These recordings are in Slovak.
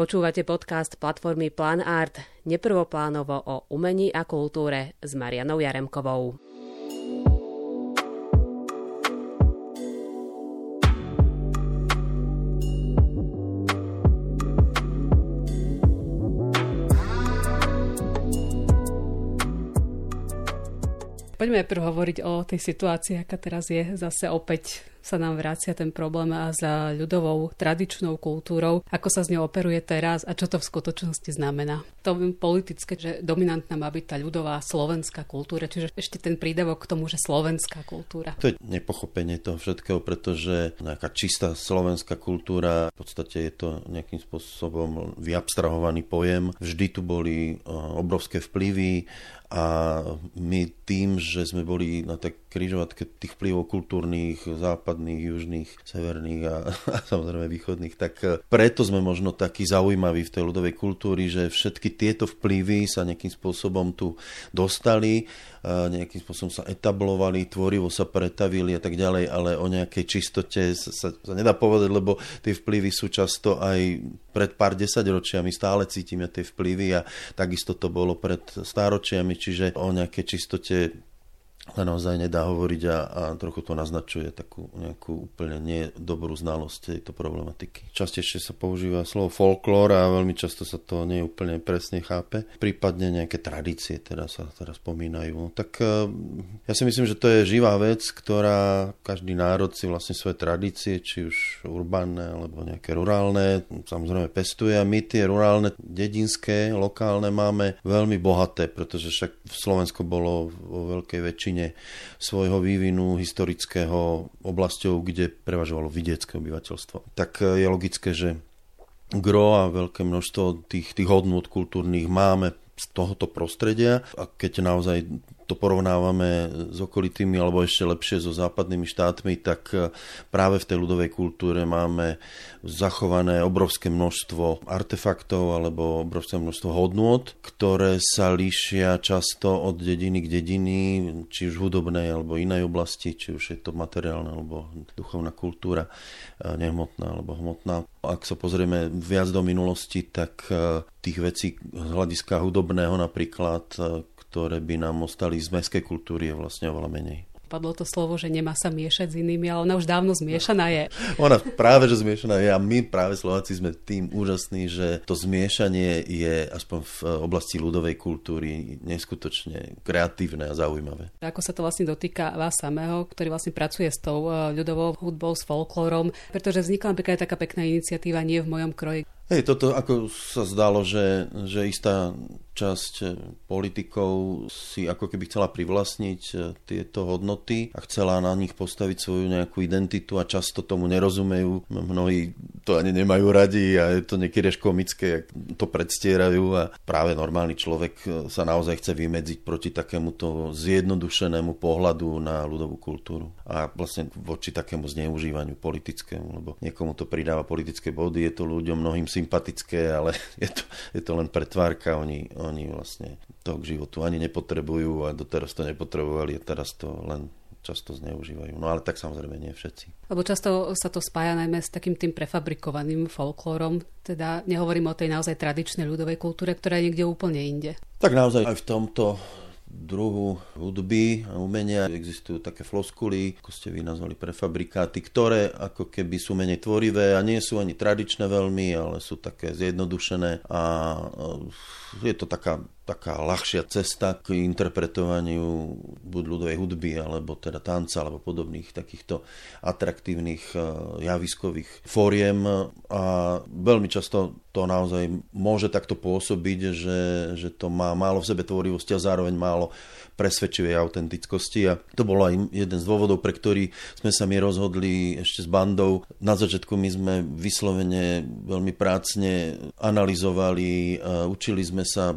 Počúvate podcast platformy Plan Art, neprvoplánovo o umení a kultúre s Marianou Jaremkovou. Poďme prv hovoriť o tej situácii, aká teraz je. Zase opäť sa nám vracia ten problém a za ľudovou tradičnou kultúrou, ako sa z ňou operuje teraz a čo to v skutočnosti znamená. To politické, že dominantná má byť tá ľudová slovenská kultúra, čiže ešte ten prídavok k tomu, že slovenská kultúra. To je nepochopenie toho všetkého, pretože nejaká čistá slovenská kultúra, v podstate je to nejakým spôsobom vyabstrahovaný pojem. Vždy tu boli obrovské vplyvy a my tým, že sme boli na tak križovatke tých vplyvov kultúrnych, západných, južných, severných a, a samozrejme východných, tak e, preto sme možno takí zaujímaví v tej ľudovej kultúry, že všetky tieto vplyvy sa nejakým spôsobom tu dostali, e, nejakým spôsobom sa etablovali, tvorivo sa pretavili a tak ďalej, ale o nejakej čistote sa, sa nedá povedať, lebo tie vplyvy sú často aj pred pár desaťročiami, stále cítime tie vplyvy a takisto to bolo pred stáročiami, čiže o nejakej čistote len naozaj nedá hovoriť a, a trochu to naznačuje takú nejakú úplne nedobrú znalosť tejto problematiky. Častejšie sa používa slovo folklór a veľmi často sa to nie úplne presne chápe. Prípadne nejaké tradície teda sa teraz spomínajú. Tak e, ja si myslím, že to je živá vec, ktorá každý národ si vlastne svoje tradície, či už urbánne alebo nejaké rurálne, samozrejme pestuje a my tie rurálne, dedinské, lokálne máme veľmi bohaté, pretože však v Slovensku bolo vo veľkej väčšine väčšine svojho vývinu historického oblasťou, kde prevažovalo vidiecké obyvateľstvo. Tak e, je logické, že gro a veľké množstvo tých, tých hodnôt kultúrnych máme z tohoto prostredia a keď naozaj to porovnávame s okolitými alebo ešte lepšie so západnými štátmi, tak e, práve v tej ľudovej kultúre máme zachované obrovské množstvo artefaktov alebo obrovské množstvo hodnôt, ktoré sa líšia často od dediny k dediny, či už hudobnej alebo inej oblasti, či už je to materiálna alebo duchovná kultúra, e, nehmotná alebo hmotná. Ak sa pozrieme viac do minulosti, tak e, tých vecí z hľadiska hudobného napríklad, ktoré by nám ostali z mestskej kultúry je vlastne oveľa menej padlo to slovo, že nemá sa miešať s inými, ale ona už dávno zmiešaná je. Ona práve, že zmiešaná je a my práve Slováci sme tým úžasní, že to zmiešanie je aspoň v oblasti ľudovej kultúry neskutočne kreatívne a zaujímavé. Ako sa to vlastne dotýka vás samého, ktorý vlastne pracuje s tou eh, ľudovou hudbou, s folklórom, pretože vznikla napríklad aj taká pekná iniciatíva Nie v mojom kroji, Hej, toto ako sa zdalo, že, že istá časť eh, politikov si ako keby chcela privlastniť eh, tieto hodnoty a chcela na nich postaviť svoju nejakú identitu a často tomu nerozumejú. Mnohí to ani nemajú radi a je to niekedy až komické, jak to predstierajú a práve normálny človek eh, sa naozaj chce vymedziť proti takémuto zjednodušenému pohľadu na ľudovú kultúru a vlastne voči takému zneužívaniu politickému, lebo niekomu to pridáva politické body, je to ľuďom mnohým si sympatické, ale je to, je to len pretvárka. Oni, oni vlastne toho k životu ani nepotrebujú a doteraz to nepotrebovali a teraz to len často zneužívajú. No ale tak samozrejme nie všetci. Lebo často sa to spája najmä s takým tým prefabrikovaným folklórom, teda nehovorím o tej naozaj tradičnej ľudovej kultúre, ktorá je niekde úplne inde. Tak naozaj aj v tomto druhu hudby a umenia. Existujú také floskuly, ako ste vy nazvali prefabrikáty, ktoré ako keby sú menej tvorivé a nie sú ani tradičné veľmi, ale sú také zjednodušené a je to taká, taká ľahšia cesta k interpretovaniu buď ľudovej hudby, alebo teda tanca, alebo podobných takýchto atraktívnych e, javiskových fóriem a veľmi často to naozaj môže takto pôsobiť, že, že to má málo v sebe tvorivosti a zároveň málo presvedčivej autentickosti a to bol aj jeden z dôvodov, pre ktorý sme sa my rozhodli ešte s bandou. Na začiatku my sme vyslovene veľmi prácne analyzovali, učili sme sa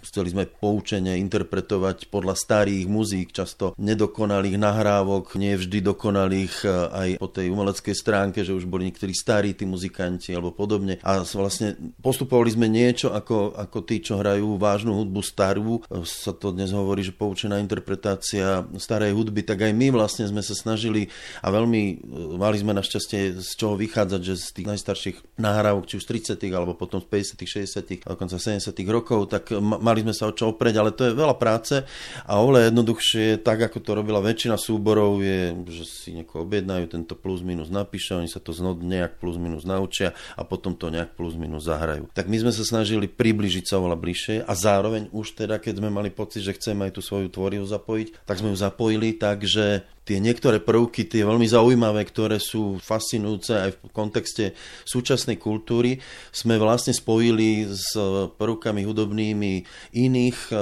chceli sme poučene interpretovať podľa starých muzík, často nedokonalých nahrávok, nie vždy dokonalých e, aj po tej umeleckej stránke, že už boli niektorí starí tí muzikanti alebo podobne. A vlastne postupovali sme niečo ako, ako tí, čo hrajú vážnu hudbu starú. E, sa to dnes hovorí, že poučená interpretácia starej hudby, tak aj my vlastne sme sa snažili a veľmi mali sme našťastie z čoho vychádzať, že z tých najstarších nahrávok, či už 30 alebo potom z 50 60 dokonca 70 rokov, tak mali sme sa o čo oprieť, ale to je veľa práce a oveľa jednoduchšie, tak ako to robila väčšina súborov, je, že si nieko objednajú, tento plus minus napíše, oni sa to znod nejak plus minus naučia a potom to nejak plus minus zahrajú. Tak my sme sa snažili približiť sa oveľa bližšie a zároveň už teda, keď sme mali pocit, že chceme aj tú svoju tvorivu zapojiť, tak sme ju zapojili tak, že tie niektoré prvky, tie veľmi zaujímavé, ktoré sú fascinujúce aj v kontexte súčasnej kultúry, sme vlastne spojili s prvkami hudobnými iných e,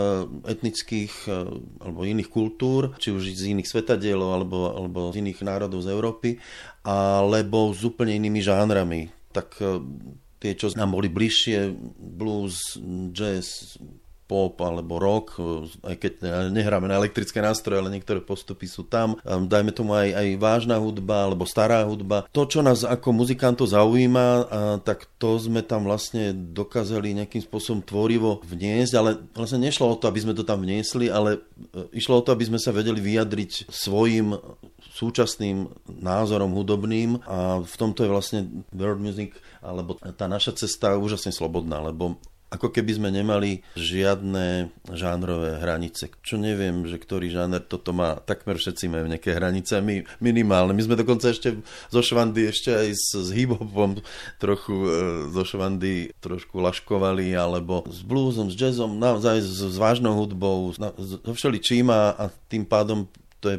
etnických e, alebo iných kultúr, či už z iných svetadielov alebo, alebo z iných národov z Európy, alebo s úplne inými žánrami. Tak e, tie, čo nám boli bližšie, blues, jazz, pop alebo rock, aj keď nehráme na elektrické nástroje, ale niektoré postupy sú tam. Dajme tomu aj, aj vážna hudba alebo stará hudba. To, čo nás ako muzikantov zaujíma, tak to sme tam vlastne dokázali nejakým spôsobom tvorivo vniesť, ale vlastne nešlo o to, aby sme to tam vniesli, ale e, išlo o to, aby sme sa vedeli vyjadriť svojim súčasným názorom hudobným a v tomto je vlastne world music alebo tá naša cesta úžasne slobodná, lebo ako keby sme nemali žiadne žánrové hranice. Čo neviem, že ktorý žáner toto má, takmer všetci majú nejaké hranice, my minimálne. My sme dokonca ešte zo Švandy ešte aj s, s hip-hopom trochu e, zo Švandy trošku laškovali, alebo s bluesom, s jazzom, naozaj s, s vážnou hudbou, so všeličím a, a tým pádom to je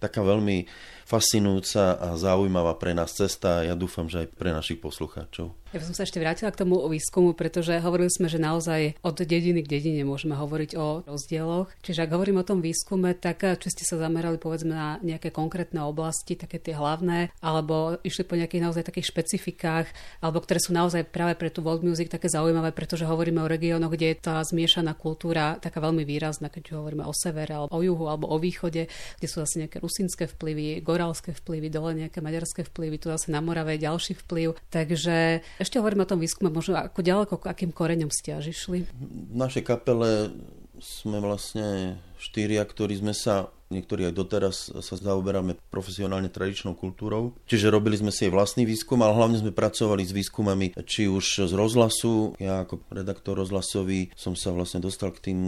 taká veľmi fascinujúca a zaujímavá pre nás cesta a ja dúfam, že aj pre našich poslucháčov. Ja by som sa ešte vrátila k tomu výskumu, pretože hovorili sme, že naozaj od dediny k dedine môžeme hovoriť o rozdieloch. Čiže ak hovorím o tom výskume, tak či ste sa zamerali povedzme na nejaké konkrétne oblasti, také tie hlavné, alebo išli po nejakých naozaj takých špecifikách, alebo ktoré sú naozaj práve pre tú world music také zaujímavé, pretože hovoríme o regiónoch, kde je tá zmiešaná kultúra taká veľmi výrazná, keď hovoríme o severe, alebo o juhu, alebo o východe, kde sú zase nejaké rusínske vplyvy, gorálske vplyvy, dole nejaké maďarské vplyvy, tu zase na Morave ďalší vplyv. Takže ešte hovoríme o tom výskume, možno ako ďaleko, akým koreňom ste až išli? V našej kapele sme vlastne štyria, ktorí sme sa niektorí aj doteraz sa zaoberáme profesionálne tradičnou kultúrou. Čiže robili sme si aj vlastný výskum, ale hlavne sme pracovali s výskumami či už z rozhlasu. Ja ako redaktor rozhlasový som sa vlastne dostal k tým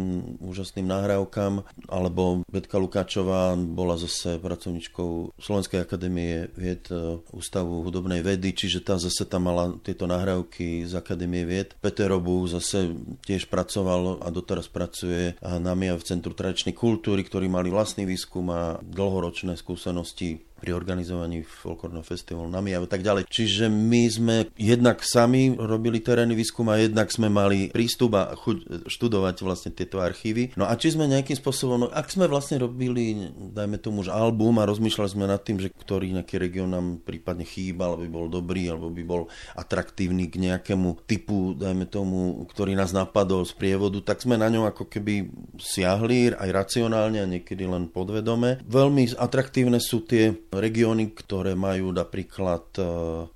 úžasným nahrávkam, alebo Betka Lukáčová bola zase pracovničkou Slovenskej akadémie vied e, Ústavu hudobnej vedy, čiže tá zase tam mala tieto nahrávky z Akadémie vied. Peter Robu zase tiež pracoval a doteraz pracuje na MIA v Centru tradičnej kultúry, ktorí mali vlastný výskum a dlhoročné skúsenosti pri organizovaní folklórneho festivalu nami a tak ďalej. Čiže my sme jednak sami robili terénny výskum a jednak sme mali prístup a chuť študovať vlastne tieto archívy. No a či sme nejakým spôsobom, no ak sme vlastne robili, dajme tomu už album a rozmýšľali sme nad tým, že ktorý nejaký región nám prípadne chýbal, aby bol dobrý alebo by bol atraktívny k nejakému typu, dajme tomu, ktorý nás napadol z prievodu, tak sme na ňom ako keby siahli aj racionálne a niekedy len podvedome. Veľmi atraktívne sú tie regióny, ktoré majú napríklad e,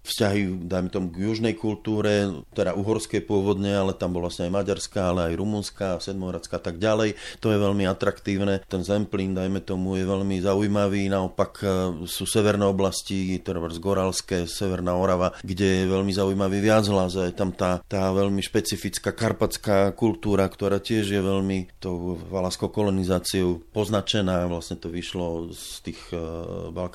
vzťahy, dajme tomu, k južnej kultúre, teda uhorskej pôvodne, ale tam bol vlastne aj maďarská, ale aj rumunská, sedmohradská a tak ďalej. To je veľmi atraktívne. Ten Zemplín, dajme tomu, je veľmi zaujímavý. Naopak e, sú severné oblasti, teda z Goralské, Severná Orava, kde je veľmi zaujímavý viachlas. Je tam tá, tá veľmi špecifická karpatská kultúra, ktorá tiež je veľmi tou valaskou kolonizáciou poznačená. Vlastne to vyšlo z tých e,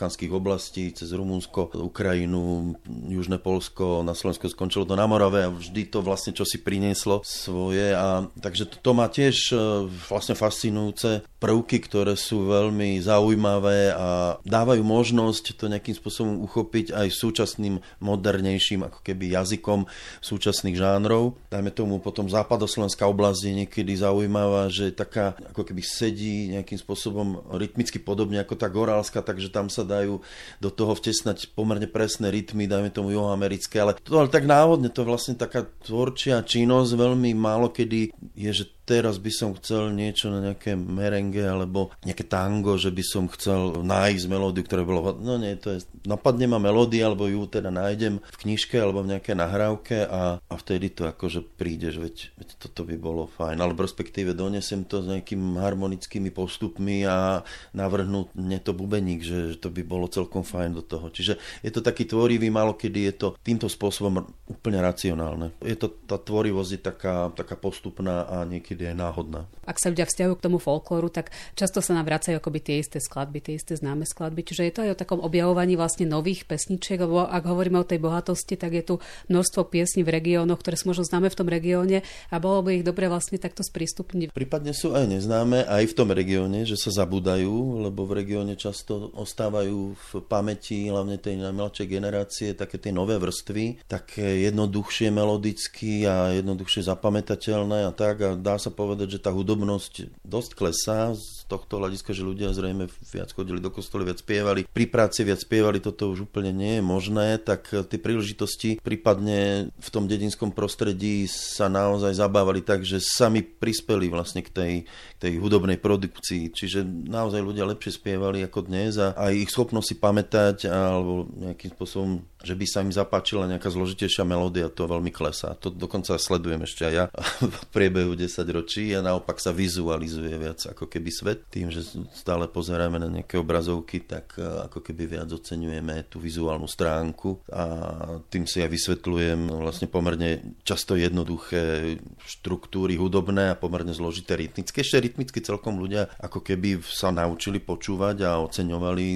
Balkánskych oblastí, cez Rumunsko, Ukrajinu, Južné Polsko, na Slovensku skončilo to na Morave a vždy to vlastne čo si prinieslo svoje. A, takže to, to má tiež e, vlastne fascinujúce prvky, ktoré sú veľmi zaujímavé a dávajú možnosť to nejakým spôsobom uchopiť aj súčasným modernejším ako keby jazykom súčasných žánrov. Dajme tomu potom západoslovenská oblasť je niekedy zaujímavá, že taká ako keby sedí nejakým spôsobom rytmicky podobne ako tá gorálska, takže tam sa dá dajú do toho vtesnať pomerne presné rytmy, dajme tomu juhoamerické, ale to ale tak náhodne, to je vlastne taká tvorčia činnosť, veľmi málo kedy je, že teraz by som chcel niečo na nejaké merenge alebo nejaké tango, že by som chcel nájsť melódiu, ktorá bolo, no nie, to je, napadne ma melódia, alebo ju teda nájdem v knižke alebo v nejakej nahrávke a, a vtedy to akože prídeš, veď, veď toto by bolo fajn, alebo respektíve donesem to s nejakými harmonickými postupmi a navrhnú mne to bubeník, že, že to by bolo celkom fajn do toho. Čiže je to taký tvorivý, malo kedy je to týmto spôsobom úplne racionálne. Je to, tá tvorivosť je taká, taká postupná a niekedy aj náhodná. Ak sa ľudia vzťahujú k tomu folklóru, tak často sa nám vracajú akoby tie isté skladby, tie isté známe skladby. Čiže je to aj o takom objavovaní vlastne nových pesničiek, lebo ak hovoríme o tej bohatosti, tak je tu množstvo piesní v regiónoch, ktoré sú možno známe v tom regióne a bolo by ich dobre vlastne takto sprístupniť. Prípadne sú aj neznáme aj v tom regióne, že sa zabúdajú, lebo v regióne často ostávajú v pamäti hlavne tej najmladšej generácie také tie nové vrstvy, také jednoduchšie melodicky a jednoduchšie zapamätateľné a tak. A dá sa povedať, že tá hudobnosť dosť klesá z tohto hľadiska, že ľudia zrejme viac chodili do kostoly, viac spievali, pri práci viac spievali, toto už úplne nie je možné, tak tie príležitosti prípadne v tom dedinskom prostredí sa naozaj zabávali tak, že sami prispeli vlastne k tej, tej hudobnej produkcii, čiže naozaj ľudia lepšie spievali ako dnes a aj ich schopnosť si pamätať alebo nejakým spôsobom že by sa im zapáčila nejaká zložitejšia melódia, to veľmi klesá. To dokonca sledujem ešte aj ja v priebehu 10 ročí a naopak sa vizualizuje viac ako keby svet. Tým, že stále pozeráme na nejaké obrazovky, tak e, ako keby viac oceňujeme tú vizuálnu stránku a tým si aj vysvetľujem vlastne pomerne často jednoduché štruktúry hudobné a pomerne zložité rytmické. Ešte rytmicky celkom ľudia ako keby sa naučili počúvať a oceňovali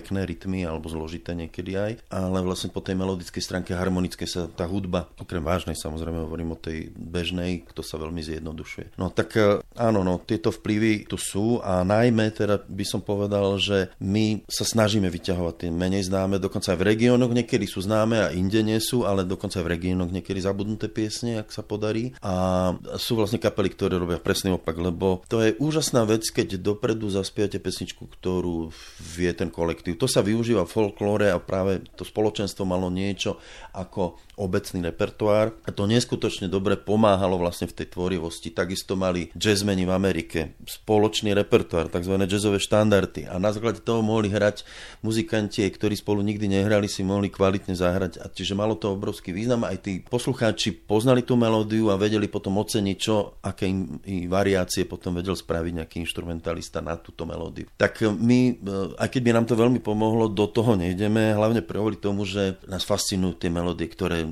pekné rytmy alebo zložité niekedy aj, ale vlastne po tej melodickej stránke harmonickej sa tá hudba, okrem vážnej samozrejme hovorím o tej bežnej, to sa veľmi zjednodušuje. No tak e, áno, no tieto vplyvy tu sú a najmä teda by som povedal, že my sa snažíme vyťahovať tie menej známe, dokonca aj v regiónoch niekedy sú známe a inde nie sú, ale dokonca aj v regiónoch niekedy zabudnuté piesne, ak sa podarí. A sú vlastne kapely, ktoré robia presný opak, lebo to je úžasná vec, keď dopredu zaspievate pesničku, ktorú vie ten kolektív kolektív. To sa využíva v folklóre a práve to spoločenstvo malo niečo ako obecný repertoár a to neskutočne dobre pomáhalo vlastne v tej tvorivosti. Takisto mali jazzmeni v Amerike spoločný repertoár, tzv. jazzové štandardy a na základe toho mohli hrať muzikanti, ktorí spolu nikdy nehrali, si mohli kvalitne zahrať a čiže malo to obrovský význam. Aj tí poslucháči poznali tú melódiu a vedeli potom oceniť, čo, aké im, variácie potom vedel spraviť nejaký instrumentalista na túto melódiu. Tak my, e, aj keď by nám to veľmi pomohlo, do toho nejdeme, hlavne kvôli tomu, že nás fascinujú tie melódie, ktoré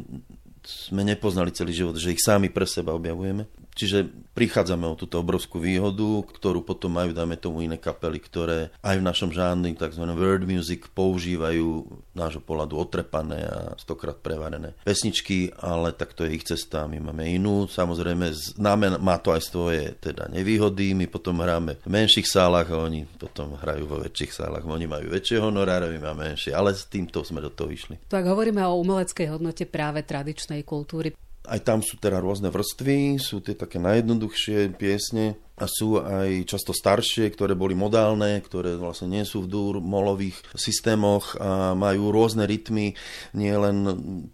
sme nepoznali celý život, že ich sami pre seba objavujeme. Čiže prichádzame o túto obrovskú výhodu, ktorú potom majú, dáme tomu, iné kapely, ktoré aj v našom žánri, tzv. world music, používajú nášho pohľadu otrepané a stokrát prevarené pesničky, ale tak to je ich cesta, my máme inú. Samozrejme, známe, má to aj svoje teda nevýhody, my potom hráme v menších sálach a oni potom hrajú vo väčších sálach. Oni majú väčšie honoráre, my máme menšie, ale s týmto sme do toho išli. Tak hovoríme o umeleckej hodnote práve tradičnej kultúry. Aj tam sú teda rôzne vrstvy, sú tie také najjednoduchšie piesne a sú aj často staršie, ktoré boli modálne, ktoré vlastne nie sú v dúr molových systémoch a majú rôzne rytmy, nie len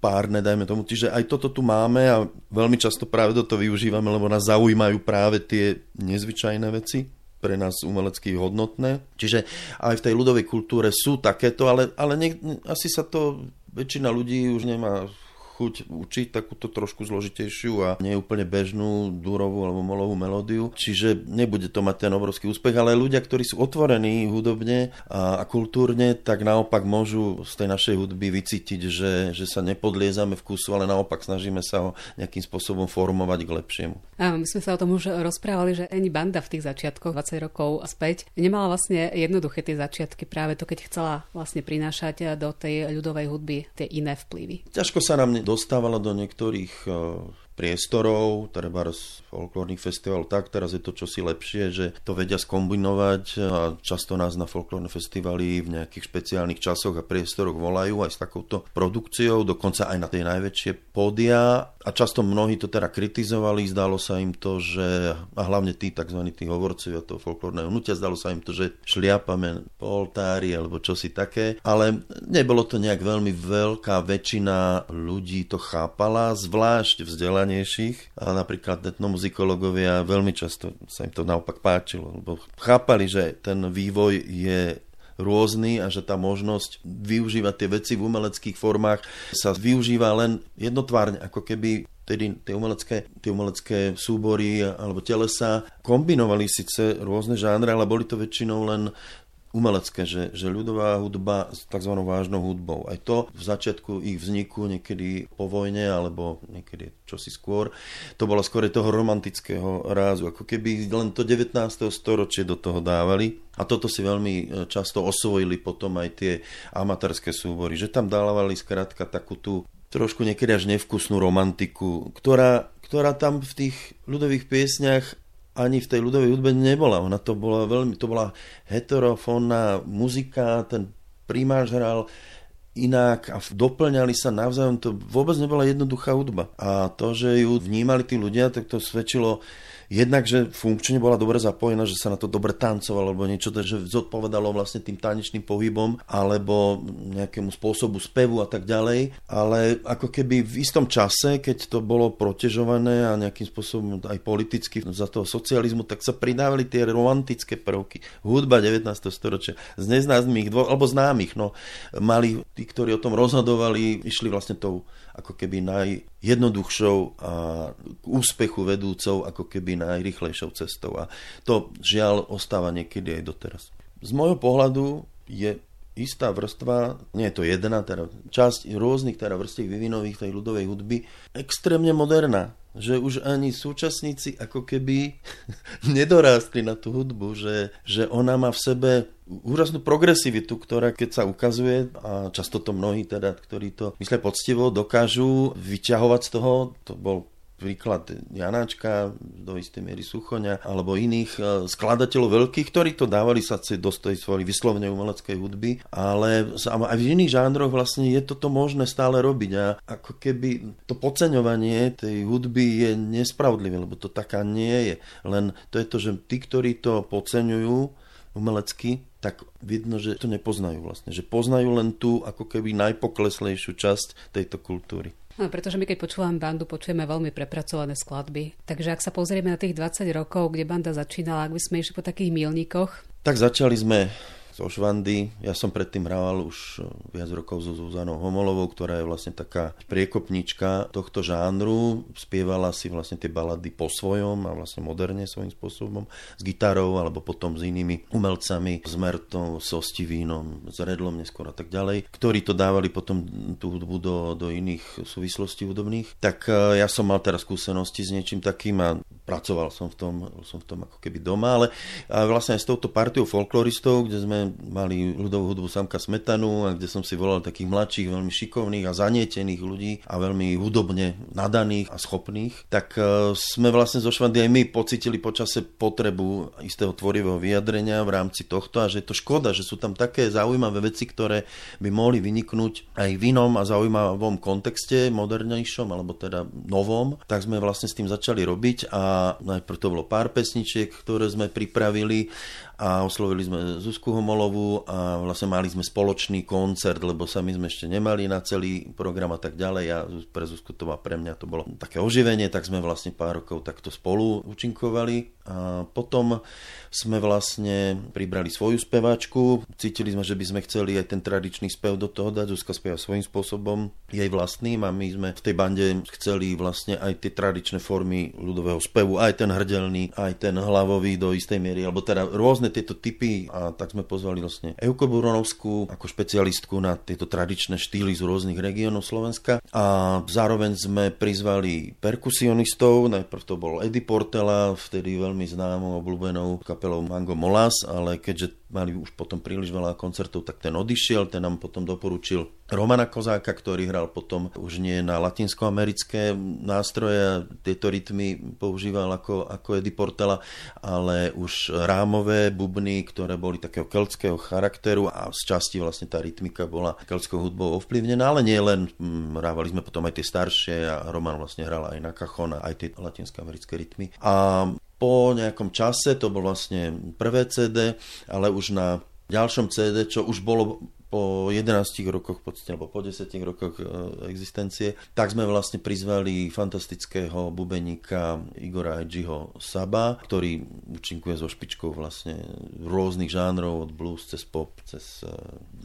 párne, dajme tomu. Čiže aj toto tu máme a veľmi často práve toto využívame, lebo nás zaujímajú práve tie nezvyčajné veci pre nás umelecky hodnotné. Čiže aj v tej ľudovej kultúre sú takéto, ale, ale nie, asi sa to väčšina ľudí už nemá chuť učiť takúto trošku zložitejšiu a nie úplne bežnú dúrovú alebo molovú melódiu. Čiže nebude to mať ten obrovský úspech, ale ľudia, ktorí sú otvorení hudobne a, a kultúrne, tak naopak môžu z tej našej hudby vycítiť, že, že sa nepodliezame v kusu, ale naopak snažíme sa ho nejakým spôsobom formovať k lepšiemu. A my sme sa o tom už rozprávali, že ani banda v tých začiatkoch 20 rokov späť nemala vlastne jednoduché tie začiatky, práve to keď chcela vlastne prinášať do tej ľudovej hudby tie iné vplyvy. Ťažko sa nám dostávala do niektorých e, priestorov, treba folklórnych festival tak, teraz je to čosi lepšie, že to vedia skombinovať a často nás na folklórne festivaly v nejakých špeciálnych časoch a priestoroch volajú aj s takouto produkciou, dokonca aj na tej najväčšie pódia, a často mnohí to teda kritizovali, zdalo sa im to, že, a hlavne tí tzv. tí hovorcovia toho folklórneho hnutia, zdalo sa im to, že šliapame po oltári alebo čosi také, ale nebolo to nejak veľmi veľká väčšina ľudí to chápala, zvlášť vzdelanejších, a napríklad etnomuzikologovia veľmi často sa im to naopak páčilo, lebo chápali, že ten vývoj je rôzny a že tá možnosť využívať tie veci v umeleckých formách sa využíva len jednotvárne, ako keby tedy tie umelecké, tie umelecké súbory alebo telesa kombinovali síce rôzne žánre, ale boli to väčšinou len umelecké, že, že ľudová hudba s tzv. vážnou hudbou. Aj to v začiatku ich vzniku, niekedy po vojne, alebo niekedy čosi skôr, to bolo skôr toho romantického rázu, ako keby len to 19. storočie do toho dávali. A toto si veľmi e, často osvojili potom aj tie amatérske súbory, že tam dávali skrátka takú tú trošku niekedy až nevkusnú romantiku, ktorá, ktorá tam v tých ľudových piesňach ani v tej ľudovej hudbe nebola. Ona to bola veľmi, to bola heterofónna muzika, ten primář hral inak a doplňali sa navzájom, to vôbec nebola jednoduchá hudba. A to, že ju vnímali tí ľudia, tak to svedčilo jednak, že funkčne bola dobre zapojená, že sa na to dobre tancovalo, alebo niečo, že zodpovedalo vlastne tým tanečným pohybom, alebo nejakému spôsobu spevu a tak ďalej. Ale ako keby v istom čase, keď to bolo protežované a nejakým spôsobom aj politicky za toho socializmu, tak sa pridávali tie romantické prvky. Hudba 19. storočia z neznámych, alebo známych, no mali tí, ktorí o tom rozhodovali, išli vlastne tou ako keby najjednoduchšou a k úspechu vedúcou ako keby najrychlejšou cestou. A to žiaľ ostáva niekedy aj doteraz. Z môjho pohľadu je istá vrstva, nie je to jedna, teda časť rôznych teda vrstiev vyvinových tej ľudovej hudby, extrémne moderná že už ani súčasníci ako keby nedorástli na tú hudbu, že, že ona má v sebe úžasnú progresivitu, ktorá keď sa ukazuje, a často to mnohí teda, ktorí to myslia poctivo, dokážu vyťahovať z toho, to bol príklad Janáčka, do istej miery Suchoňa, alebo iných e, skladateľov veľkých, ktorí to dávali sa do tej svojej vyslovne umeleckej hudby, ale aj v iných žánroch vlastne je toto možné stále robiť a ako keby to podceňovanie tej hudby je nespravodlivé, lebo to taká nie je. Len to je to, že tí, ktorí to podceňujú, umelecky, tak vidno, že to nepoznajú vlastne. Že poznajú len tú ako keby najpokleslejšiu časť tejto kultúry. No, pretože my keď počúvame bandu, počujeme veľmi prepracované skladby. Takže ak sa pozrieme na tých 20 rokov, kde banda začínala, ak by sme išli po takých milníkoch. Tak začali sme zo Švandy. Ja som predtým hral už eh, viac rokov so Zuzanou Homolovou, ktorá je vlastne taká priekopnička tohto žánru. Spievala si vlastne tie balady po svojom a vlastne moderne svojím spôsobom s gitarou alebo potom s inými umelcami, s Mertom, s Ostivínom, s Redlom neskôr a tak ďalej, ktorí to dávali potom tú hudbu do, do iných súvislostí hudobných. Tak eh, ja som mal teraz skúsenosti s niečím takým a pracoval som v tom, som v tom ako keby doma, ale vlastne aj s touto partiou folkloristov, kde sme mali ľudovú hudbu Samka Smetanu a kde som si volal takých mladších, veľmi šikovných a zanietených ľudí a veľmi hudobne nadaných a schopných, tak e, sme vlastne zo Švandy aj my pocitili počase potrebu istého tvorivého vyjadrenia v rámci tohto a že je to škoda, že sú tam také zaujímavé veci, ktoré by mohli vyniknúť aj v inom a zaujímavom kontexte, modernejšom alebo teda novom, tak sme vlastne s tým začali robiť a najprv to bolo pár pesničiek, ktoré sme pripravili a oslovili sme Zuzku Homolovú a vlastne mali sme spoločný koncert, lebo sami sme ešte nemali na celý program a tak ďalej. A pre Zuzku to a pre mňa to bolo také oživenie, tak sme vlastne pár rokov takto spolu účinkovali. A potom sme vlastne pribrali svoju speváčku, cítili sme, že by sme chceli aj ten tradičný spev do toho dať, Zuzka spieva svojím spôsobom, jej vlastným. A my sme v tej bande chceli vlastne aj tie tradičné formy ľudového spevu, aj ten hrdelný, aj ten hlavový do istej miery, alebo teda rôzne tieto typy a tak sme pozvali vlastne Euko Buronovskú ako špecialistku na tieto tradičné štýly z rôznych regiónov Slovenska. A zároveň sme prizvali perkusionistov, najprv to bol Eddie Portela, vtedy veľmi známou obľúbenou kapelou Mango Molas, ale keďže mali už potom príliš veľa koncertov, tak ten odišiel, ten nám potom doporučil Romana Kozáka, ktorý hral potom už nie na latinskoamerické nástroje, tieto rytmy používal ako, ako Eddie Portela, ale už rámové bubny, ktoré boli takého keltského charakteru a z časti vlastne tá rytmika bola keltskou hudbou ovplyvnená, ale nie len, hm, hrávali sme potom aj tie staršie a Roman vlastne hral aj na kachon, aj tie latinskoamerické rytmy. A po nejakom čase, to bol vlastne prvé CD, ale už na ďalšom CD, čo už bolo po 11 rokoch, podstate, alebo po 10 rokoch e, existencie, tak sme vlastne prizvali fantastického bubeníka Igora Edžiho Saba, ktorý účinkuje so špičkou vlastne rôznych žánrov, od blues cez pop, cez uh,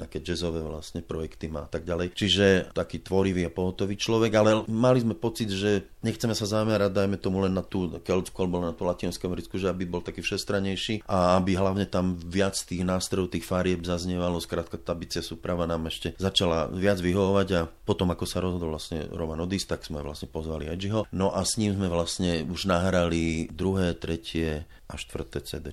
také jazzové vlastne projekty má a tak ďalej. Čiže taký tvorivý a pohotový človek, ale mali sme pocit, že nechceme sa zamerať, dajme tomu len na tú keltskú alebo na tú latinskú americkú, že aby bol taký všestranejší a aby hlavne tam viac tých nástrojov, tých farieb zaznievalo, skrátka tá bicia súprava nám ešte začala viac vyhovovať a potom ako sa rozhodol vlastne Roman odísť, tak sme vlastne pozvali Edgyho. No a s ním sme vlastne už nahrali druhé, tretie a štvrté CD.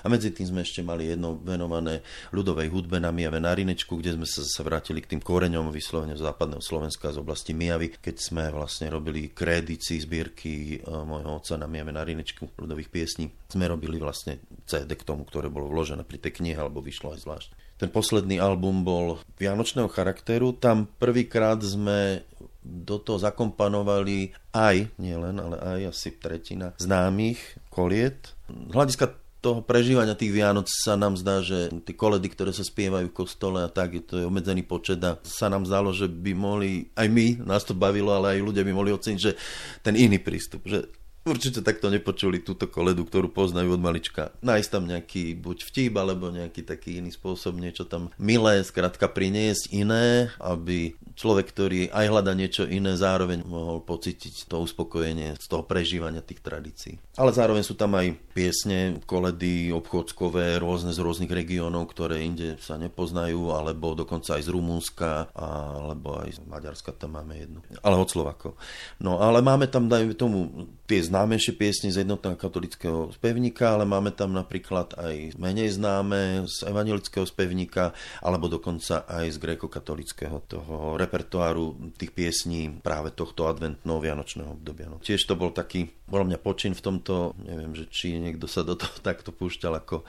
A medzi tým sme ešte mali jedno venované ľudovej hudbe na Mijave na Rinečku, kde sme sa zase vrátili k tým koreňom vyslovene z západného Slovenska z oblasti Mijavy, keď sme vlastne robili kredíci, zbierky e, môjho otca na Mijave na Rinečku ľudových piesní. Sme robili vlastne CD k tomu, ktoré bolo vložené pri tej knihe, alebo vyšlo aj zvlášť. Ten posledný album bol vianočného charakteru. Tam prvýkrát sme do toho zakompanovali aj, nielen, ale aj asi tretina známych koliet. Z hľadiska toho prežívania tých Vianoc sa nám zdá, že tie koledy, ktoré sa spievajú v kostole a tak, to je obmedzený počet a sa nám zdalo, že by mohli, aj my, nás to bavilo, ale aj ľudia by mohli oceniť, že ten iný prístup, že určite takto nepočuli túto koledu, ktorú poznajú od malička. Nájsť tam nejaký buď vtip, alebo nejaký taký iný spôsob, niečo tam milé, skrátka priniesť iné, aby človek, ktorý aj hľada niečo iné, zároveň mohol pocítiť to uspokojenie z toho prežívania tých tradícií. Ale zároveň sú tam aj piesne, koledy obchodskové, rôzne z rôznych regiónov, ktoré inde sa nepoznajú, alebo dokonca aj z Rumúnska, alebo aj z Maďarska tam máme jednu. Ale od Slovakov. No ale máme tam, dajme tomu, tie známejšie piesne z jednotného katolického spevníka, ale máme tam napríklad aj menej známe z evangelického spevníka, alebo dokonca aj z gréko-katolického toho repertoáru tých piesní práve tohto adventného vianočného obdobia. No. Tiež to bol taký, bolo mňa počin v tomto, neviem, že či niekto sa do toho takto púšťal ako,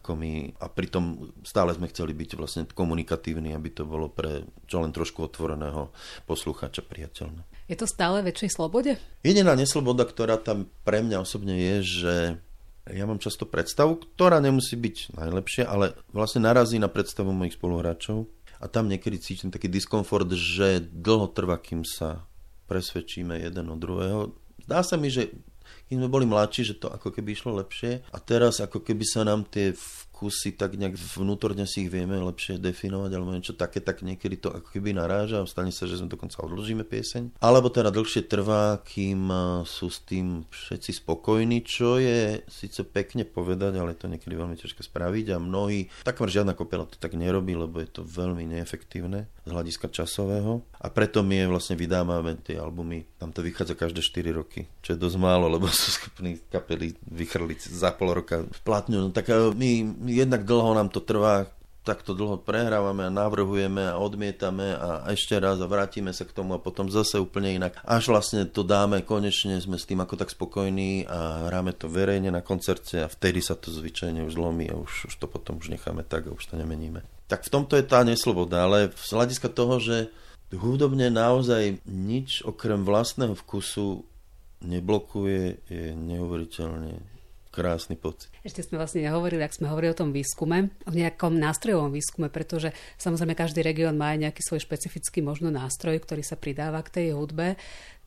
ako my a pritom stále sme chceli byť vlastne komunikatívni, aby to bolo pre čo len trošku otvoreného poslucháča priateľné. Je to stále väčšej slobode? Jediná nesloboda, ktorá tam pre mňa osobne je, že ja mám často predstavu, ktorá nemusí byť najlepšia, ale vlastne narazí na predstavu mojich spoluhráčov a tam niekedy cítim taký diskomfort, že dlho trvá, kým sa presvedčíme jeden od druhého. Zdá sa mi, že keď sme boli mladší, že to ako keby išlo lepšie a teraz ako keby sa nám tie vkusy tak nejak vnútorne si ich vieme lepšie definovať alebo niečo také, tak niekedy to ako keby naráža stane sa, že sme dokonca odložíme pieseň. Alebo teda dlhšie trvá, kým sú s tým všetci spokojní, čo je síce pekne povedať, ale je to niekedy veľmi ťažké spraviť a mnohí, takmer žiadna kopela to tak nerobí, lebo je to veľmi neefektívne z hľadiska časového a preto my vlastne vydávame tie albumy, tam to vychádza každé 4 roky, čo je dosť málo, lebo sú schopní kapely vychrliť za pol roka platňu. No tak my jednak dlho nám to trvá, takto dlho prehrávame a navrhujeme a odmietame a ešte raz a vrátime sa k tomu a potom zase úplne inak. Až vlastne to dáme, konečne sme s tým ako tak spokojní a hráme to verejne na koncerte a vtedy sa to zvyčajne už zlomí a už, už to potom už necháme tak a už to nemeníme. Tak v tomto je tá nesloboda, ale z hľadiska toho, že hudobne naozaj nič okrem vlastného vkusu neblokuje, je neuveriteľne krásny pocit. Ešte sme vlastne nehovorili, ak sme hovorili o tom výskume, o nejakom nástrojovom výskume, pretože samozrejme každý región má aj nejaký svoj špecifický možno nástroj, ktorý sa pridáva k tej hudbe.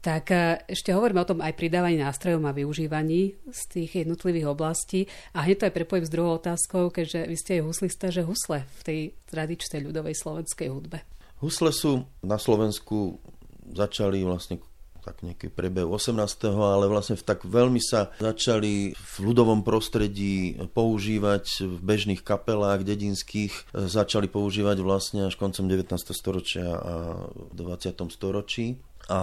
Tak e, ešte hovoríme o tom aj pridávaní nástrojom a využívaní z tých jednotlivých oblastí. A hneď to aj prepojím s druhou otázkou, keďže vy ste aj huslista, že husle v tej tradičnej ľudovej slovenskej hudbe. Husle sú na Slovensku začali vlastne tak nejaký prebehu 18. ale vlastne tak veľmi sa začali v ľudovom prostredí používať v bežných kapelách dedinských, začali používať vlastne až koncom 19. storočia a 20. storočí. A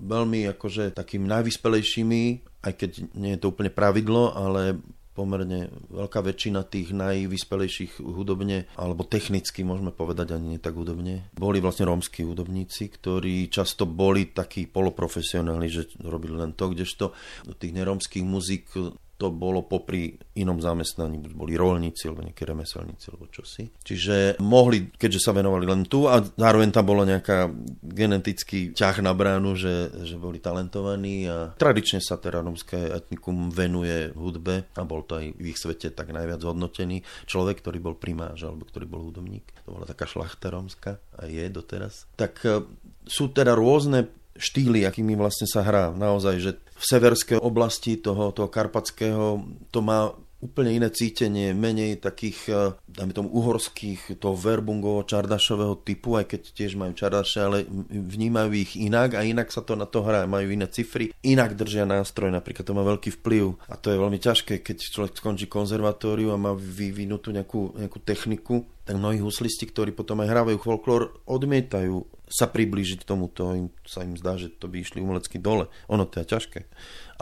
veľmi akože takými najvyspelejšími, aj keď nie je to úplne pravidlo, ale pomerne veľká väčšina tých najvyspelejších hudobne, alebo technicky môžeme povedať ani nie tak hudobne, boli vlastne rómsky hudobníci, ktorí často boli takí poloprofesionáli, že robili len to, kdežto tých nerómskych muzik to bolo popri inom zamestnaní, buď boli rolníci alebo nejaké remeselníci alebo čosi. Čiže mohli, keďže sa venovali len tu a zároveň tam bola nejaká genetický ťah na bránu, že, že boli talentovaní a tradične sa teda romské etnikum venuje hudbe a bol to aj v ich svete tak najviac hodnotený človek, ktorý bol primáž alebo ktorý bol hudobník. To bola taká šlachta rómska a je doteraz. Tak e, sú teda rôzne štýly, akými vlastne sa hrá. Naozaj, že v severskej oblasti toho, toho karpatského to má úplne iné cítenie, menej takých, eh, dajme tomu, uhorských, toho verbungovo čardašového typu, aj keď tiež majú čardaše, ale vnímajú ich inak a inak sa to na to hrá, majú iné cifry, inak držia nástroj, napríklad to má veľký vplyv a to je veľmi ťažké, keď človek skončí konzervatóriu a má vyvinutú nejakú, nejakú techniku, tak mnohí huslisti, ktorí potom aj hrávajú folklór, odmietajú sa priblížiť tomuto, im, sa im zdá, že to by išli umelecky dole. Ono to je ťažké,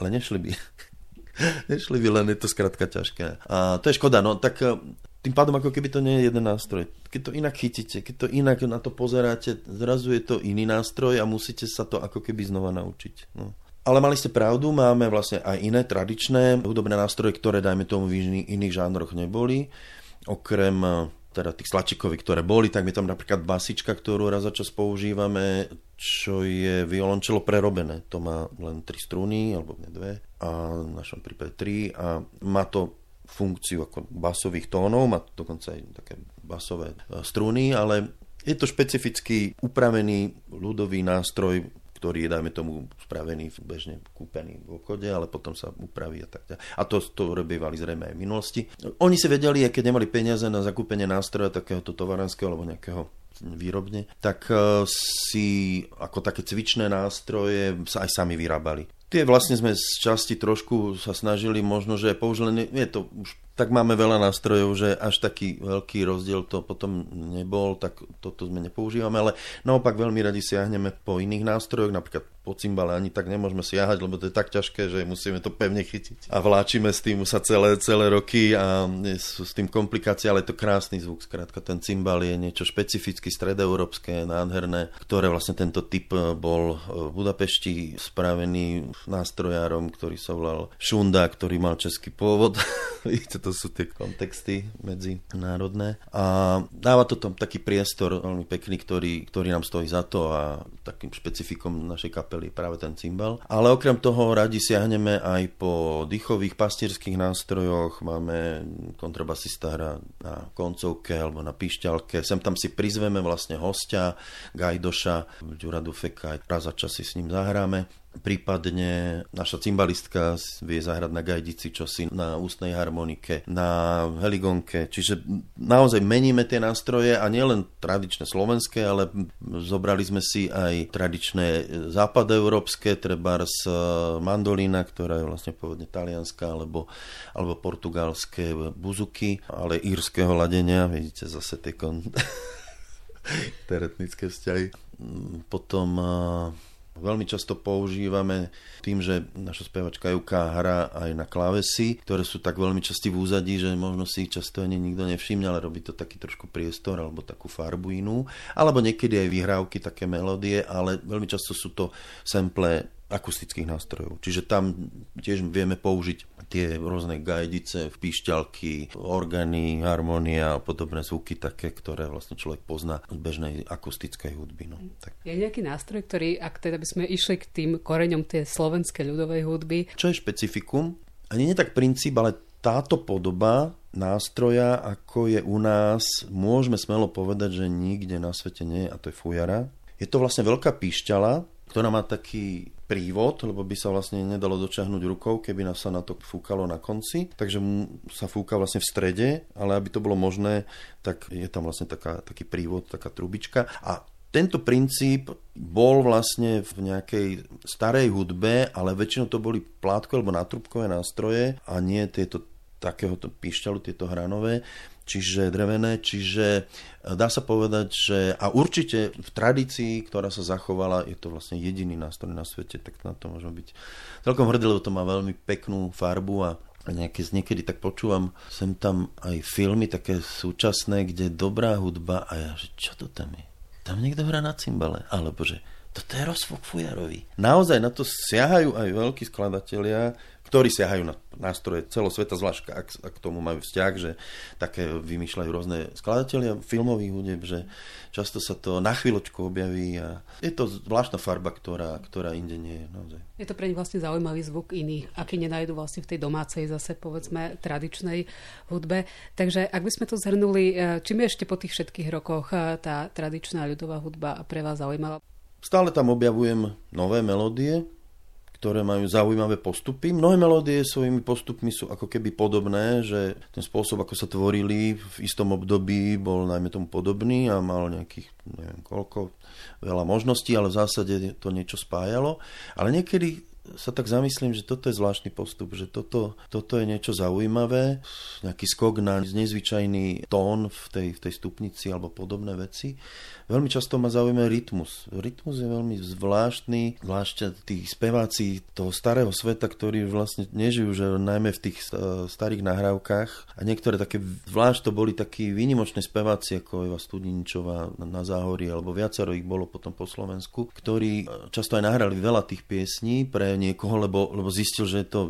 ale nešli by. nešli by, len je to skrátka ťažké. A to je škoda, no tak e, tým pádom ako keby to nie je jeden nástroj. Keď to inak chytíte, keď to inak na to pozeráte, zrazu je to iný nástroj a musíte sa to ako keby znova naučiť. No. Ale mali ste pravdu, máme vlastne aj iné tradičné hudobné nástroje, ktoré dajme tomu v iných žánroch neboli. Okrem e, teda tých slačikových, ktoré boli, tak je tam napríklad basička, ktorú raz za čas používame, čo je violončelo prerobené. To má len tri struny, alebo dve, a v našom prípade tri a má to funkciu ako basových tónov, má dokonca aj také basové e, struny, ale je to špecificky upravený ľudový nástroj ktorý je, dajme tomu, spravený, bežne kúpený v obchode, ale potom sa upraví a tak ďalej. A to, to robievali zrejme aj v minulosti. Oni si vedeli, keď nemali peniaze na zakúpenie nástroja takéhoto tovarenského alebo nejakého výrobne, tak e, si ako také cvičné nástroje sa aj sami vyrábali. Tie vlastne sme z časti trošku sa snažili možno, že použili, je to už tak máme veľa nástrojov, že až taký veľký rozdiel to potom nebol, tak toto sme nepoužívame, ale naopak veľmi radi siahneme po iných nástrojoch, napríklad po cymbale ani tak nemôžeme siahať, lebo to je tak ťažké, že musíme to pevne chytiť. A vláčime s tým sa celé, celé roky a sú s tým komplikácie, ale je to krásny zvuk. Skrátka, ten cymbal je niečo špecificky stredoeurópske, nádherné, ktoré vlastne tento typ bol v Budapešti spravený nástrojárom, ktorý sa volal Šunda, ktorý mal český pôvod. to sú tie kontexty medzinárodné. A dáva to tam taký priestor veľmi pekný, ktorý, ktorý nám stojí za to a takým špecifikom našej kapely práve ten cymbal. Ale okrem toho radi siahneme aj po dýchových pastierských nástrojoch, máme kontrabasista hra na koncovke alebo na píšťalke, sem tam si prizveme vlastne hostia, Gajdoša, Ďura Dufeka, raz za čas si s ním zahráme prípadne naša cymbalistka vie zahrať na gajdici čosi, na ústnej harmonike, na heligonke, čiže naozaj meníme tie nástroje a nielen tradičné slovenské, ale zobrali sme si aj tradičné západoeurópske, treba z mandolína, ktorá je vlastne pôvodne talianská, alebo, alebo portugalské buzuky, ale írskeho ladenia, vidíte zase tie kon... teretnické vzťahy. Potom Veľmi často používame tým, že naša spevačka Juka hrá aj na klávesy, ktoré sú tak veľmi časti v úzadí, že možno si ich často ani nikto nevšimne, ale robí to taký trošku priestor alebo takú farbu inú. Alebo niekedy aj vyhrávky, také melódie, ale veľmi často sú to sample akustických nástrojov. Čiže tam tiež vieme použiť tie rôzne gajdice, píšťalky, orgány, harmonia a podobné zvuky také, ktoré vlastne človek pozná z bežnej akustickej hudby. No. Tak. Je nejaký nástroj, ktorý, ak teda by sme išli k tým koreňom tej slovenskej ľudovej hudby? Čo je špecifikum? Ani nie tak princíp, ale táto podoba nástroja, ako je u nás, môžeme smelo povedať, že nikde na svete nie je, a to je fujara. Je to vlastne veľká píšťala, ktorá má taký prívod, lebo by sa vlastne nedalo dočahnuť rukou, keby sa na to fúkalo na konci. Takže sa fúka vlastne v strede, ale aby to bolo možné, tak je tam vlastne taká, taký prívod, taká trubička. A tento princíp bol vlastne v nejakej starej hudbe, ale väčšinou to boli plátko alebo natrubkové nástroje a nie tieto takéhoto píšťalu, tieto hranové čiže drevené, čiže e, dá sa povedať, že a určite v tradícii, ktorá sa zachovala, je to vlastne jediný nástroj na svete, tak na to môžeme byť celkom hrdí, lebo to má veľmi peknú farbu a a nejaké, niekedy tak počúvam, sem tam aj filmy také súčasné, kde je dobrá hudba a ja, že čo to tam je? Tam niekto hrá na cymbale, alebo že toto je rozfok Fujarovi. Naozaj na to siahajú aj veľkí skladatelia, ktorí siahajú na nástroje celosveta, zvlášť ak, ak k tomu majú vzťah, že také vymýšľajú rôzne skladatelia filmových hudeb, že často sa to na chvíľočku objaví a je to zvláštna farba, ktorá, ktorá inde nie je. Naozaj. Je to pre nich vlastne zaujímavý zvuk iný, aký nenajdu vlastne v tej domácej zase povedzme tradičnej hudbe. Takže ak by sme to zhrnuli, e, čím je ešte po tých všetkých rokoch e, tá tradičná ľudová hudba pre vás zaujímavá? Stále tam objavujem nové melódie, ktoré majú zaujímavé postupy. Mnohé melódie svojimi postupmi sú ako keby podobné, že ten spôsob, ako sa tvorili v istom období, bol najmä tomu podobný a mal nejakých, neviem koľko, veľa možností, ale v zásade to niečo spájalo. Ale niekedy sa tak zamyslím, že toto je zvláštny postup, že toto, toto je niečo zaujímavé, nejaký skok na nezvyčajný tón v tej, v tej stupnici alebo podobné veci. Veľmi často ma zaujíma rytmus. Rytmus je veľmi zvláštny, zvlášť tí speváci toho starého sveta, ktorí vlastne nežijú, že najmä v tých starých nahrávkach. A niektoré také, zvlášť to boli takí výnimočné speváci, ako Eva Studiničová na Záhorí, alebo viacero ich bolo potom po Slovensku, ktorí často aj nahrali veľa tých piesní pre niekoho, lebo, lebo zistil, že je to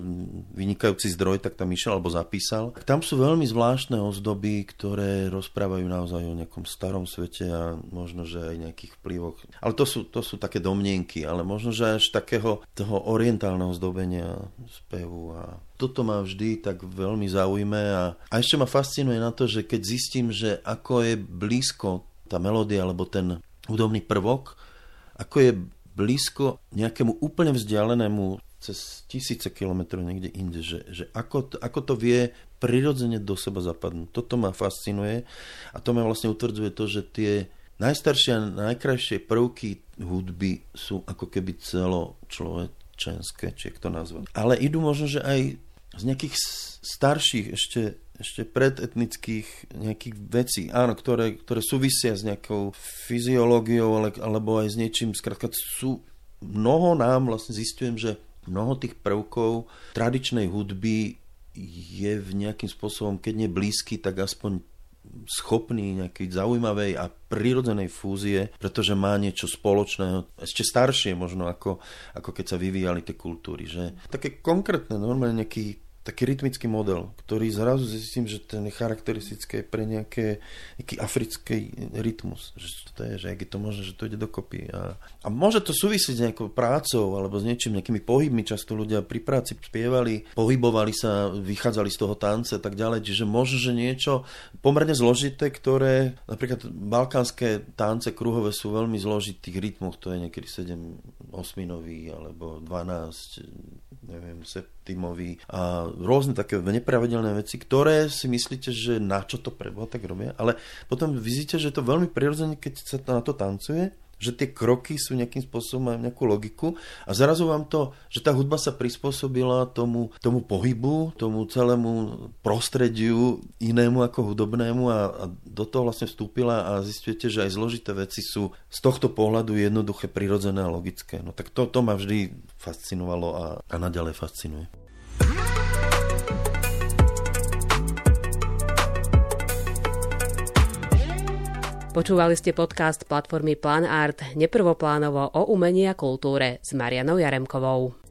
vynikajúci zdroj, tak tam išiel alebo zapísal. Tam sú veľmi zvláštne ozdoby, ktoré rozprávajú naozaj o nejakom starom svete a možno že aj nejakých vplyvoch. Ale to sú, to sú také domnienky, ale možno, že až takého toho orientálneho zdobenia spevu a toto ma vždy tak veľmi zaujme a, a ešte ma fascinuje na to, že keď zistím, že ako je blízko tá melódia alebo ten hudobný prvok, ako je blízko nejakému úplne vzdialenému cez tisíce kilometrov niekde inde, že, že ako, to, ako to vie prirodzene do seba zapadnúť. Toto ma fascinuje a to ma vlastne utvrdzuje to, že tie Najstaršie a najkrajšie prvky hudby sú ako keby celo človečenské, či to nazvať. Ale idú možno, že aj z nejakých starších, ešte, ešte predetnických nejakých vecí, áno, ktoré, ktoré súvisia s nejakou fyziológiou ale, alebo aj s niečím, skrátka sú mnoho nám, vlastne zistujem, že mnoho tých prvkov tradičnej hudby je v nejakým spôsobom, keď nie blízky, tak aspoň schopný nejakej zaujímavej a prirodzenej fúzie, pretože má niečo spoločného, ešte staršie možno ako, ako keď sa vyvíjali tie kultúry. Že? Také konkrétne, normálne nejaký taký rytmický model, ktorý zrazu zistím, že ten je charakteristické pre nejaké, nejaký africký rytmus. Že to je, že je to možné, že to ide dokopy. A, a môže to súvisieť s nejakou prácou alebo s niečím, nejakými pohybmi. Často ľudia pri práci spievali, pohybovali sa, vychádzali z toho tance a tak ďalej. Čiže možno, že niečo pomerne zložité, ktoré napríklad balkánske tance kruhové sú veľmi zložitých rytmoch, to je niekedy 7 osminový alebo 12 neviem, septimový a rôzne také nepravidelné veci, ktoré si myslíte, že na čo to preboha tak robia, ale potom vidíte, že je to veľmi prirodzene, keď sa na to tancuje, že tie kroky sú nejakým spôsobom, majú nejakú logiku a zrazu vám to, že tá hudba sa prispôsobila tomu, tomu pohybu, tomu celému prostrediu inému ako hudobnému a, a do toho vlastne vstúpila a zistujete, že aj zložité veci sú z tohto pohľadu jednoduché, prirodzené a logické. No tak to, to ma vždy fascinovalo a, a naďalej fascinuje. Počúvali ste podcast platformy Plan Art neprvoplánovo o umení a kultúre s Marianou Jaremkovou.